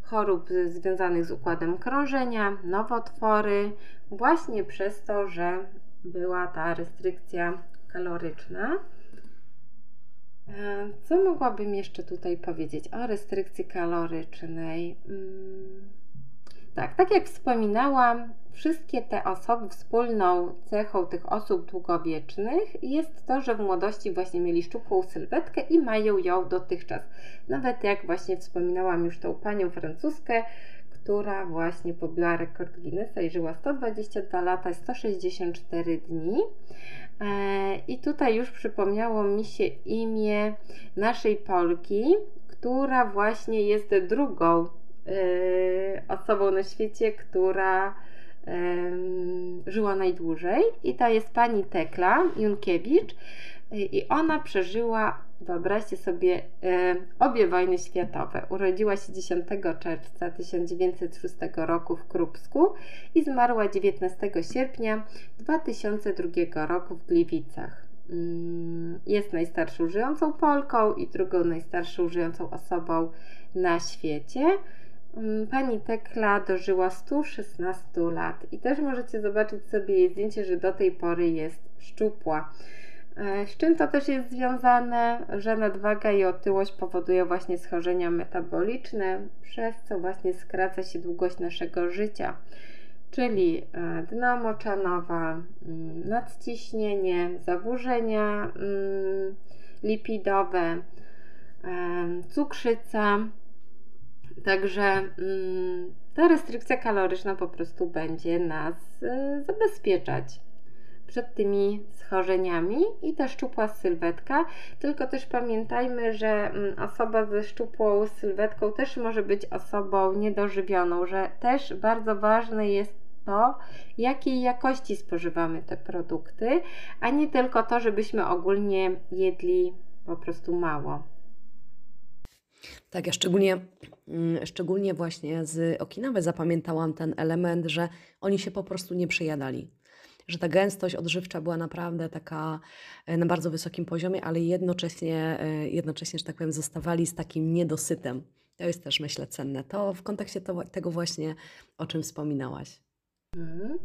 chorób związanych z układem krążenia, nowotwory, właśnie przez to, że była ta restrykcja kaloryczna. E, co mogłabym jeszcze tutaj powiedzieć o restrykcji kalorycznej? Hmm. Tak, tak jak wspominałam, wszystkie te osoby, wspólną cechą tych osób długowiecznych jest to, że w młodości właśnie mieli szczupłą sylwetkę i mają ją dotychczas. Nawet jak właśnie wspominałam już tą panią francuskę, która właśnie pobiła rekord Guinnessa i żyła 122 lata, 164 dni. E, I tutaj już przypomniało mi się imię naszej Polki, która właśnie jest drugą Y, osobą na świecie, która żyła najdłużej i to jest pani Tekla Junkiewicz i ona przeżyła, wyobraźcie sobie, obie wojny światowe. Urodziła się 10 czerwca 1906 roku w Krupsku i zmarła 19 sierpnia 2002 roku w Gliwicach. Mm, jest najstarszą żyjącą Polką i drugą najstarszą żyjącą osobą na świecie. Mm, pani Tekla dożyła 116 lat i też możecie zobaczyć sobie jej zdjęcie, że do tej pory jest szczupła. E, z czym to też jest związane, że nadwaga i otyłość powodują właśnie schorzenia metaboliczne, przez co właśnie skraca się długość naszego życia, czyli e, dna moczanowa, mm, nadciśnienie, zaburzenia mm, lipidowe, e, cukrzyca, Także mm, ta restrykcja kaloryczna po prostu będzie nas y, zabezpieczać przed tymi schorzeniami i ta szczupła sylwetka. Tylko też pamiętajmy, że mm, osoba ze szczupłą sylwetką też może być osobą niedożywioną, że też bardzo ważne jest to, jakiej jakości spożywamy te produkty, a nie tylko to, żebyśmy ogólnie jedli po prostu mało. Tak, ja szczególnie, mm, szczególnie właśnie z Okinawy zapamiętałam ten element, że oni się po prostu nie przejadali. Że ta gęstość odżywcza była naprawdę taka e, na bardzo wysokim poziomie, ale jednocześnie, e, jednocześnie, że tak powiem, zostawali z takim niedosytem. To jest też, myślę, cenne. To w kontekście to, tego właśnie, o czym wspominałaś. Mhm.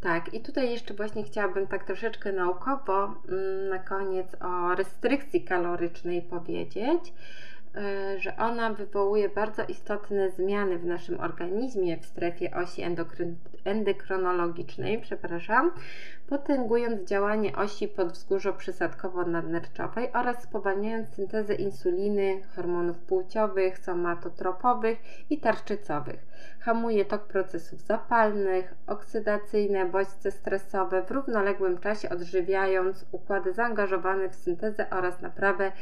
Tak, i tutaj jeszcze właśnie chciałabym tak troszeczkę naukowo mm, na koniec o restrykcji kalorycznej powiedzieć. E, że ona wywołuje bardzo istotne zmiany w naszym organizmie w strefie osi endokry- endokronologicznej, przepraszam, potęgując działanie osi podwzgórzo-przysadkowo-nadnerczowej oraz spowalniając syntezę insuliny, hormonów płciowych, somatotropowych i tarczycowych. Hamuje tok procesów zapalnych, oksydacyjne, bodźce stresowe w równoległym czasie odżywiając układy zaangażowane w syntezę oraz naprawę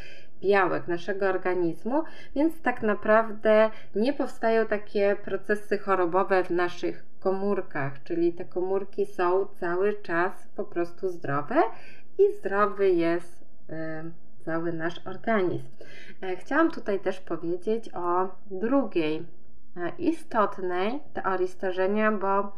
białek naszego organizmu, więc tak naprawdę nie powstają takie procesy chorobowe w naszych komórkach, czyli te komórki są cały czas po prostu zdrowe i zdrowy jest y, cały nasz organizm. E, chciałam tutaj też powiedzieć o drugiej e, istotnej teorii starzenia, bo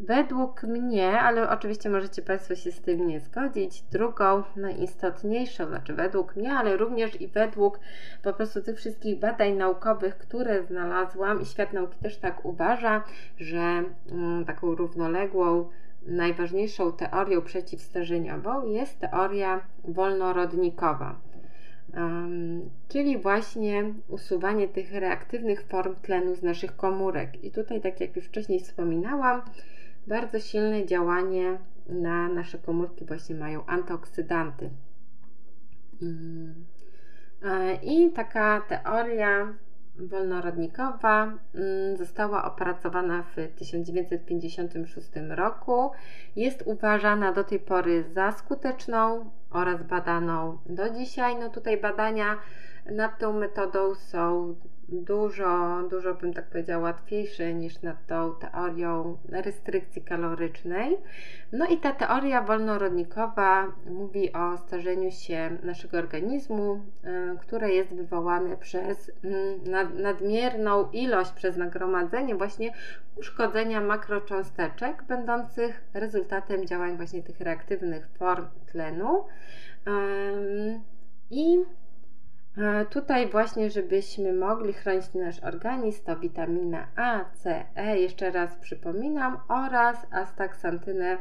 Według mnie, ale oczywiście możecie Państwo się z tym nie zgodzić, drugą najistotniejszą, znaczy według mnie, ale również i według po prostu tych wszystkich badań naukowych, które znalazłam i świat nauki też tak uważa, że mm, taką równoległą, najważniejszą teorią przeciwstarzeniową jest teoria wolnorodnikowa. Um, czyli właśnie usuwanie tych reaktywnych form tlenu z naszych komórek. I tutaj, tak jak już wcześniej wspominałam, bardzo silne działanie na nasze komórki właśnie mają antyoksydanty. Mm. E, I taka teoria wolnorodnikowa mm, została opracowana w 1956 roku. Jest uważana do tej pory za skuteczną oraz badaną do dzisiaj. No tutaj badania nad tą metodą są dużo, dużo bym tak powiedziała, łatwiejsze niż nad tą teorią restrykcji kalorycznej. No i ta teoria wolnorodnikowa mówi o starzeniu się naszego organizmu, y, które jest wywołane przez mm, nadmierną ilość, przez nagromadzenie właśnie uszkodzenia makrocząsteczek, będących rezultatem działań właśnie tych reaktywnych form tlenu. I Tutaj właśnie, żebyśmy mogli chronić nasz organizm, to witamina A, C, E, jeszcze raz przypominam, oraz astaksantynę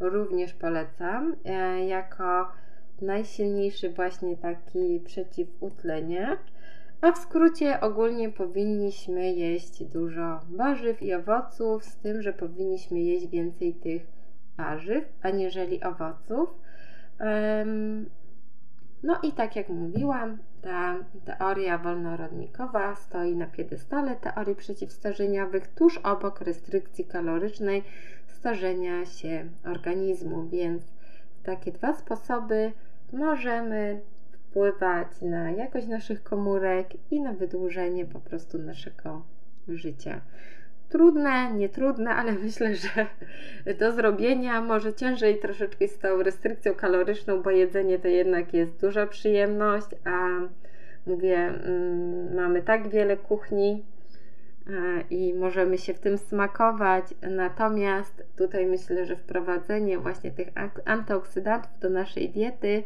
również polecam e, jako najsilniejszy właśnie taki przeciwutleniacz. A w skrócie ogólnie powinniśmy jeść dużo warzyw i owoców, z tym, że powinniśmy jeść więcej tych warzyw, aniżeli owoców. No i tak jak mówiłam, ta teoria wolnorodnikowa stoi na piedestale teorii przeciwstarzeniowych tuż obok restrykcji kalorycznej starzenia się organizmu, więc takie dwa sposoby możemy wpływać na jakość naszych komórek i na wydłużenie po prostu naszego życia. Trudne, nietrudne, ale (laughs) myślę, że do zrobienia może ciężej troszeczkę z tą restrykcją kaloryczną, bo jedzenie to jednak jest duża przyjemność, a mówię, mm, mamy tak wiele kuchni e, i możemy się w tym smakować. Natomiast tutaj myślę, że wprowadzenie właśnie tych antyoksydantów do naszej diety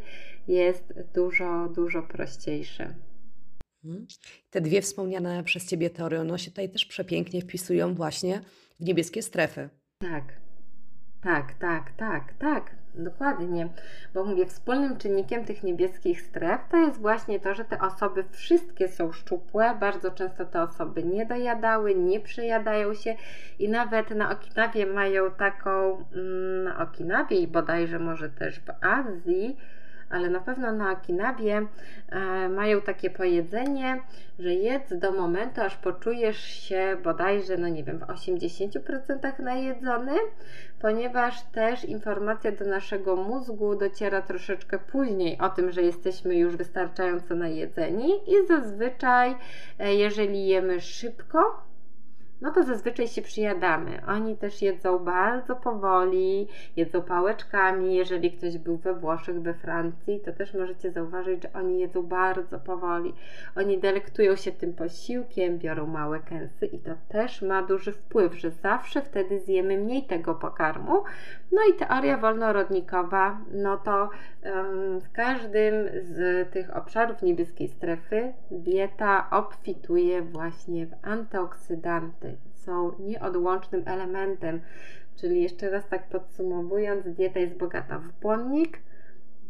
jest dużo, dużo prościejsze. Mhm. Te dwie wspomniane przez Ciebie teorie, one się tutaj też przepięknie wpisują właśnie w niebieskie strefy. Tak, tak, tak, tak, tak, dokładnie. Bo mówię, wspólnym czynnikiem tych niebieskich stref to jest właśnie to, że te osoby wszystkie są szczupłe, bardzo często te osoby nie dojadały, nie przejadają się i nawet na Okinawie mają taką, mm, na Okinawie i bodajże może też w Azji, ale na pewno na Okinawie e, mają takie powiedzenie, że jedz do momentu, aż poczujesz się bodajże, no nie wiem, w 80% najedzony, ponieważ też informacja do naszego mózgu dociera troszeczkę później o tym, że jesteśmy już wystarczająco najedzeni i zazwyczaj, e, jeżeli jemy szybko, no to zazwyczaj się przyjadamy. Oni też jedzą bardzo powoli, jedzą pałeczkami. Jeżeli ktoś był we Włoszech, we Francji, to też możecie zauważyć, że oni jedzą bardzo powoli. Oni delektują się tym posiłkiem, biorą małe kęsy i to też ma duży wpływ, że zawsze wtedy zjemy mniej tego pokarmu. No i teoria wolnorodnikowa, no to um, w każdym z tych obszarów niebieskiej strefy dieta obfituje właśnie w antyoksydanty są nieodłącznym elementem. Czyli jeszcze raz tak podsumowując, dieta jest bogata w błonnik,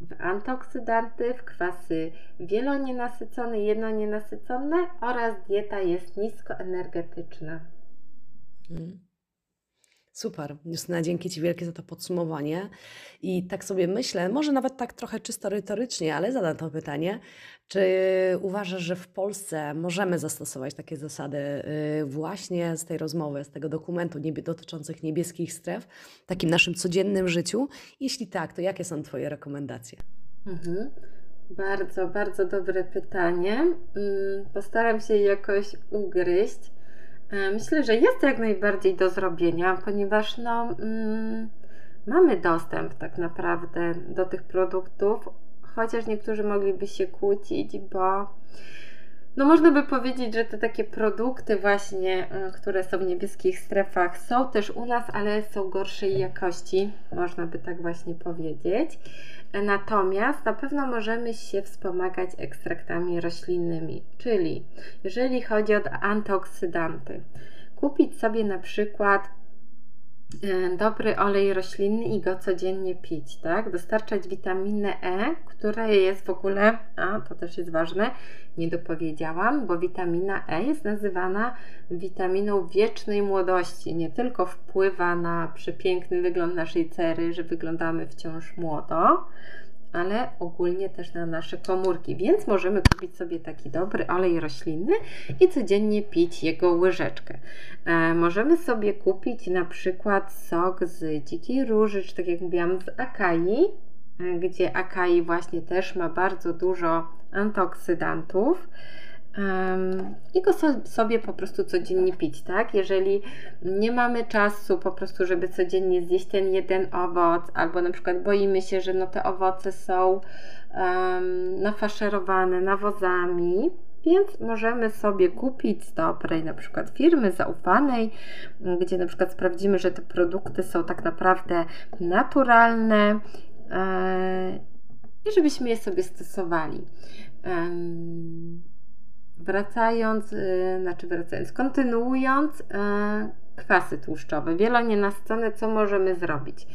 w antyoksydanty, w kwasy wielonienasycone, jednonienasycone oraz dieta jest niskoenergetyczna. Hmm. Super, Justyna, dzięki Ci wielkie za to podsumowanie. I tak sobie myślę, może nawet tak trochę czysto retorycznie, ale zadam to pytanie. Czy uważasz, że w Polsce możemy zastosować takie zasady y, właśnie z tej rozmowy, z tego dokumentu niebie, dotyczących niebieskich stref w takim naszym codziennym życiu? Jeśli tak, to jakie są Twoje rekomendacje? Mhm. Bardzo, bardzo dobre pytanie. Mm, postaram się jakoś ugryźć. E, myślę, że jest to jak najbardziej do zrobienia, ponieważ no, mm, mamy dostęp tak naprawdę do tych produktów, chociaż niektórzy mogliby się kłócić, bo no można by powiedzieć, że te takie produkty właśnie, e, które są w niebieskich strefach są też u nas, ale są gorszej jakości, można by tak właśnie powiedzieć. Natomiast na pewno możemy się wspomagać ekstraktami roślinnymi, czyli jeżeli chodzi o antyoksydanty, kupić sobie na przykład dobry olej roślinny i go codziennie pić, tak? Dostarczać witaminę E, która jest w ogóle, a to też jest ważne, nie dopowiedziałam, bo witamina E jest nazywana witaminą wiecznej młodości. Nie tylko wpływa na przepiękny wygląd naszej cery, że wyglądamy wciąż młodo, ale ogólnie też na nasze komórki. Więc możemy kupić sobie taki dobry olej roślinny i codziennie pić jego łyżeczkę. E, możemy sobie kupić na przykład sok z dzikiej róży, czy tak jak mówiłam, z akai, e, gdzie akai właśnie też ma bardzo dużo antyoksydantów. I go so, sobie po prostu codziennie pić, tak? Jeżeli nie mamy czasu po prostu, żeby codziennie zjeść ten jeden owoc, albo na przykład boimy się, że no te owoce są um, nafaszerowane nawozami, więc możemy sobie kupić z dobrej na przykład firmy zaufanej, gdzie na przykład sprawdzimy, że te produkty są tak naprawdę naturalne. Yy, i żebyśmy je sobie stosowali. Wracając, y, znaczy wracając, kontynuując, y, kwasy tłuszczowe, wielonienasycone, co możemy zrobić?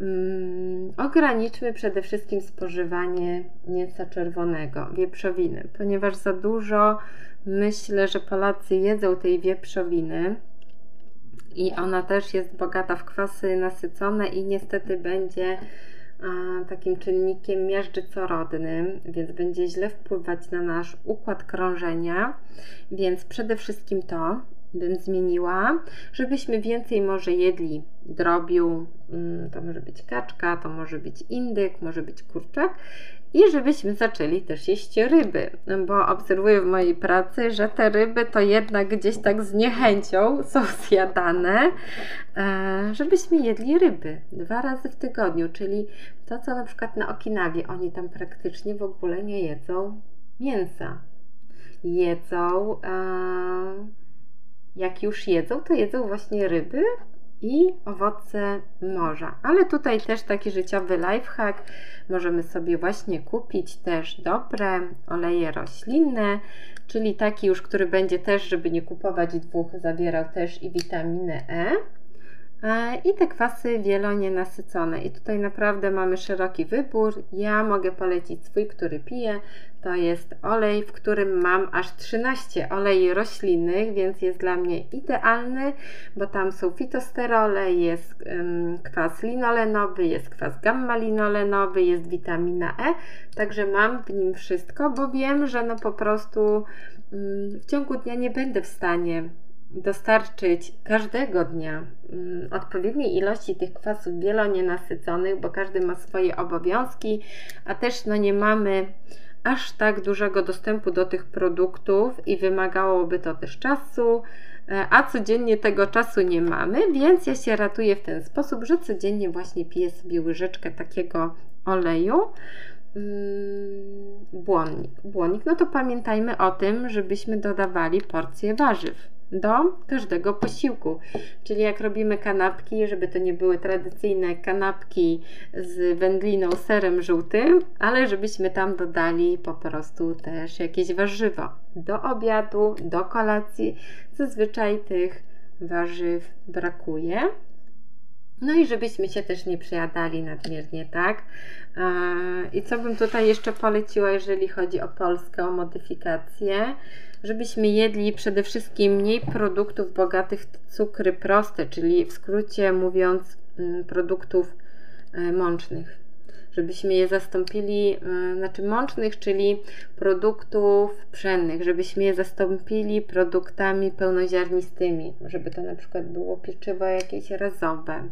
Um, ograniczmy przede wszystkim spożywanie mięsa czerwonego, wieprzowiny, ponieważ za dużo myślę, że Polacy jedzą tej wieprzowiny i ona też jest bogata w kwasy nasycone i niestety będzie takim czynnikiem miażdżycorodnym, więc będzie źle wpływać na nasz układ krążenia. Więc przede wszystkim to bym zmieniła, żebyśmy więcej może jedli drobiu, mm, to może być kaczka, to może być indyk, może być kurczak i żebyśmy zaczęli też jeść ryby, bo obserwuję w mojej pracy, że te ryby to jednak gdzieś tak z niechęcią są zjadane, e, żebyśmy jedli ryby dwa razy w tygodniu, czyli to, co na przykład na Okinawie, oni tam praktycznie w ogóle nie jedzą mięsa. Jedzą, e, jak już jedzą, to jedzą właśnie ryby i owoce morza. Ale tutaj też taki życiowy lifehack. Możemy sobie właśnie kupić też dobre oleje roślinne, czyli taki już, który będzie też, żeby nie kupować dwóch, zawierał też i witaminę E i te kwasy wielonienasycone. I tutaj naprawdę mamy szeroki wybór. Ja mogę polecić swój, który piję. To jest olej, w którym mam aż 13 olei roślinnych, więc jest dla mnie idealny, bo tam są fitosterole, jest kwas linolenowy, jest kwas gamma-linolenowy, jest witamina E, także mam w nim wszystko, bo wiem, że no po prostu um, w ciągu dnia nie będę w stanie dostarczyć każdego dnia mm, odpowiedniej ilości tych kwasów wielonienasyconych, bo każdy ma swoje obowiązki, a też no nie mamy aż tak dużego dostępu do tych produktów i wymagałoby to też czasu, e, a codziennie tego czasu nie mamy, więc ja się ratuję w ten sposób, że codziennie właśnie piję sobie łyżeczkę takiego oleju. Mm, błonnik. Błonnik, no to pamiętajmy o tym, żebyśmy dodawali porcję warzyw do każdego posiłku. Czyli jak robimy kanapki, żeby to nie były tradycyjne kanapki z wędliną, serem żółtym, ale żebyśmy tam dodali po prostu też jakieś warzywo. Do obiadu, do kolacji zazwyczaj tych warzyw brakuje. No i żebyśmy się też nie przejadali nadmiernie, tak? I co bym tutaj jeszcze poleciła, jeżeli chodzi o Polskę, o modyfikację? Żebyśmy jedli przede wszystkim mniej produktów bogatych w cukry proste, czyli w skrócie mówiąc mm, produktów e, mącznych. Żebyśmy je zastąpili, e, znaczy mącznych, czyli produktów pszennych, żebyśmy je zastąpili produktami pełnoziarnistymi, żeby to na przykład było pieczywo jakieś razowe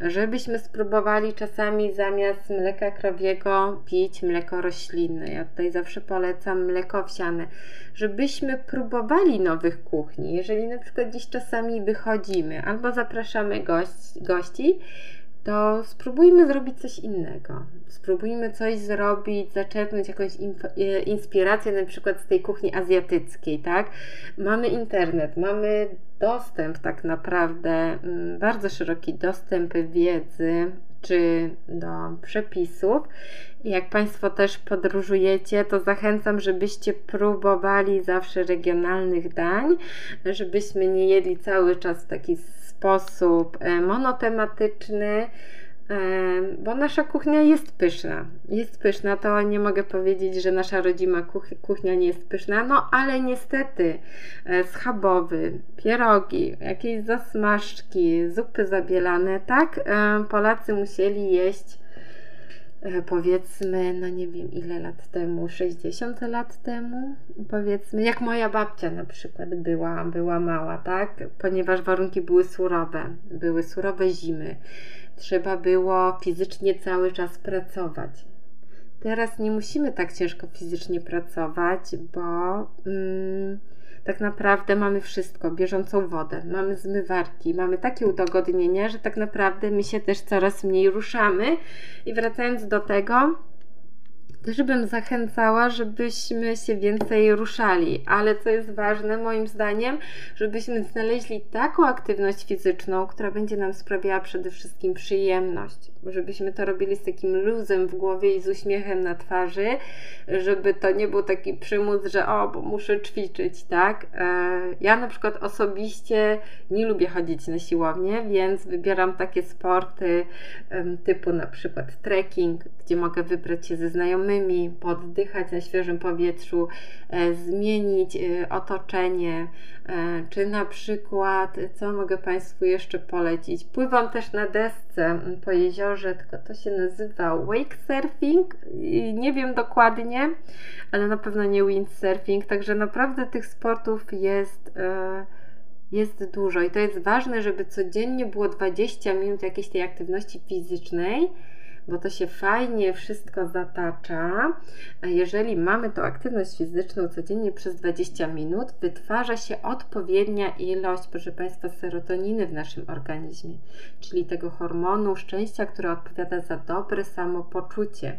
żebyśmy spróbowali czasami zamiast mleka krowiego pić mleko roślinne. Ja tutaj zawsze polecam mleko owsiane, żebyśmy próbowali nowych kuchni. Jeżeli na przykład gdzieś czasami wychodzimy albo zapraszamy gości, gości to spróbujmy zrobić coś innego. Spróbujmy coś zrobić, zaczerpnąć jakąś e, inspirację na przykład z tej kuchni azjatyckiej, tak? Mamy internet, mamy dostęp tak naprawdę, mm, bardzo szeroki dostęp wiedzy czy do przepisów. Jak Państwo też podróżujecie, to zachęcam, żebyście próbowali zawsze regionalnych dań, żebyśmy nie jedli cały czas w taki sposób e, monotematyczny, bo nasza kuchnia jest pyszna. Jest pyszna, to nie mogę powiedzieć, że nasza rodzima kuchnia nie jest pyszna, no ale niestety e, schabowy, pierogi, jakieś zasmażki, zupy zabielane, tak Polacy musieli jeść E, powiedzmy, no nie wiem ile lat temu, 60 lat temu, powiedzmy, jak moja babcia na przykład była, była mała, tak? Ponieważ warunki były surowe, były surowe zimy, trzeba było fizycznie cały czas pracować. Teraz nie musimy tak ciężko fizycznie pracować, bo. Mm, tak naprawdę mamy wszystko, bieżącą wodę, mamy zmywarki, mamy takie udogodnienia, że tak naprawdę my się też coraz mniej ruszamy. I wracając do tego, też bym zachęcała, żebyśmy się więcej ruszali, ale co jest ważne moim zdaniem, żebyśmy znaleźli taką aktywność fizyczną, która będzie nam sprawiała przede wszystkim przyjemność, żebyśmy to robili z takim luzem w głowie i z uśmiechem na twarzy, żeby to nie był taki przymus, że o, bo muszę ćwiczyć, tak? E, ja na przykład osobiście nie lubię chodzić na siłownię, więc wybieram takie sporty typu na przykład trekking, gdzie mogę wybrać się ze znajomymi, poddychać na świeżym powietrzu, e, zmienić e, otoczenie, czy na przykład, co mogę Państwu jeszcze polecić? Pływam też na desce po jeziorze, tylko to się nazywa wake surfing. Nie wiem dokładnie, ale na pewno nie windsurfing. Także naprawdę tych sportów jest, e, jest dużo i to jest ważne, żeby codziennie było 20 minut jakiejś tej aktywności fizycznej bo to się fajnie wszystko zatacza. Jeżeli mamy tą aktywność fizyczną codziennie przez 20 minut, wytwarza się odpowiednia ilość, proszę Państwa, serotoniny w naszym organizmie, czyli tego hormonu szczęścia, który odpowiada za dobre samopoczucie.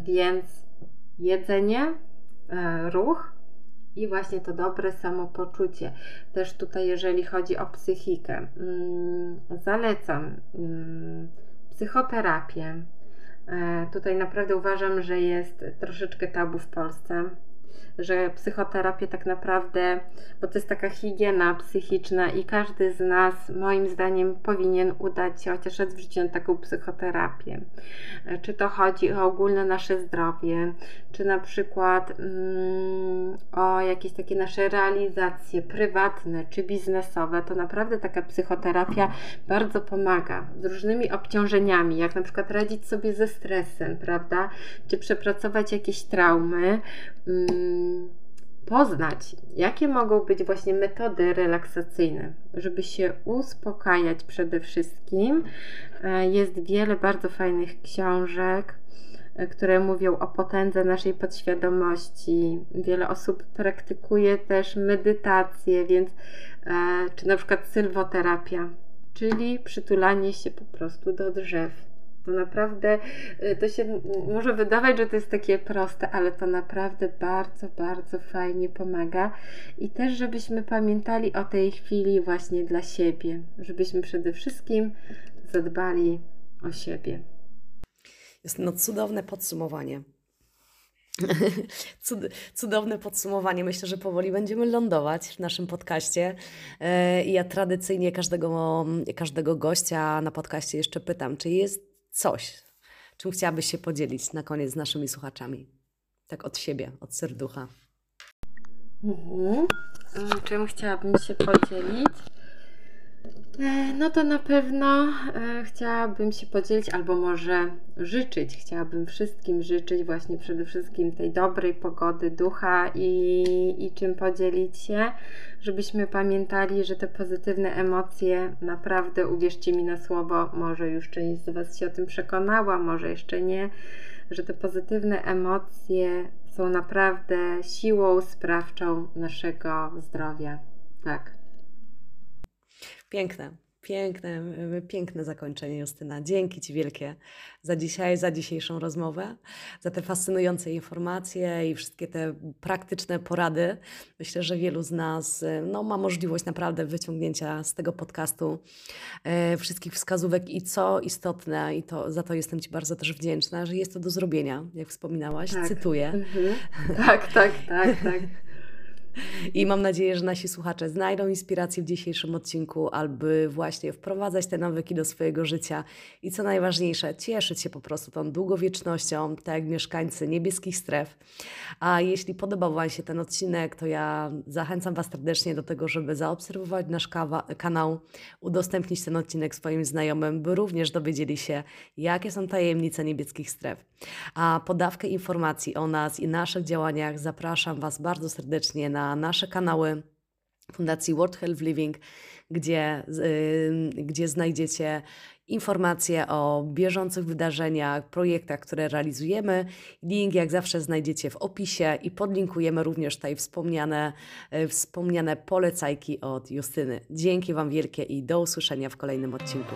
Więc jedzenie, e, ruch i właśnie to dobre samopoczucie. Też tutaj, jeżeli chodzi o psychikę, mm, zalecam mm, psychoterapię. E, tutaj naprawdę uważam, że jest troszeczkę tabu w Polsce że psychoterapię tak naprawdę, bo to jest taka higiena psychiczna i każdy z nas, moim zdaniem, powinien udać się chociaż raz w życiu na taką psychoterapię. Czy to chodzi o ogólne nasze zdrowie, czy na przykład mm, o jakieś takie nasze realizacje prywatne czy biznesowe, to naprawdę taka psychoterapia bardzo pomaga z różnymi obciążeniami, jak na przykład radzić sobie ze stresem, prawda? Czy przepracować jakieś traumy. Mm, poznać, jakie mogą być właśnie metody relaksacyjne, żeby się uspokajać przede wszystkim. E, jest wiele bardzo fajnych książek, e, które mówią o potędze naszej podświadomości. Wiele osób praktykuje też medytację, więc e, czy na przykład sylwoterapia, czyli przytulanie się po prostu do drzew to naprawdę, y, to się może wydawać, że to jest takie proste, ale to naprawdę bardzo, bardzo fajnie pomaga. I też, żebyśmy pamiętali o tej chwili właśnie dla siebie, żebyśmy przede wszystkim zadbali o siebie. Jest no cudowne podsumowanie. (laughs) Cud, cudowne podsumowanie. Myślę, że powoli będziemy lądować w naszym podcaście. E, I ja tradycyjnie każdego, każdego gościa na podcaście jeszcze pytam, czy jest coś, czym chciałabyś się podzielić na koniec z naszymi słuchaczami? Tak od siebie, od serducha. Mhm. Czym chciałabym się podzielić? E, no to na pewno e, chciałabym się podzielić, albo może życzyć. Chciałabym wszystkim życzyć właśnie przede wszystkim tej dobrej pogody ducha i, i czym podzielić się, żebyśmy pamiętali, że te pozytywne emocje naprawdę, uwierzcie mi na słowo, może już część z Was się o tym przekonała, może jeszcze nie, że te pozytywne emocje są naprawdę siłą sprawczą naszego zdrowia. Tak. Piękne. Piękne, piękne zakończenie, Justyna. Dzięki Ci wielkie za dzisiaj, za dzisiejszą rozmowę, za te fascynujące informacje i wszystkie te praktyczne porady. Myślę, że wielu z nas no, ma możliwość naprawdę wyciągnięcia z tego podcastu e, wszystkich wskazówek i co istotne, i to, za to jestem Ci bardzo też wdzięczna, że jest to do zrobienia, jak wspominałaś, tak. cytuję. Mhm. Tak, tak, tak, tak. (laughs) I mam nadzieję, że nasi słuchacze znajdą inspirację w dzisiejszym odcinku, aby właśnie wprowadzać te nawyki do swojego życia i co najważniejsze, cieszyć się po prostu tą długowiecznością, tak jak mieszkańcy niebieskich stref. A jeśli podobał Wam się ten odcinek, to ja zachęcam Was serdecznie do tego, żeby zaobserwować nasz kanał, udostępnić ten odcinek swoim znajomym, by również dowiedzieli się, jakie są tajemnice niebieskich stref. A podawkę informacji o nas i naszych działaniach zapraszam Was bardzo serdecznie na na nasze kanały Fundacji World Health Living, gdzie, yy, gdzie znajdziecie informacje o bieżących wydarzeniach, projektach, które realizujemy. Link jak zawsze znajdziecie w opisie i podlinkujemy również tutaj wspomniane, yy, wspomniane polecajki od Justyny. Dzięki Wam wielkie i do usłyszenia w kolejnym odcinku.